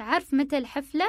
تعرف متى الحفلة؟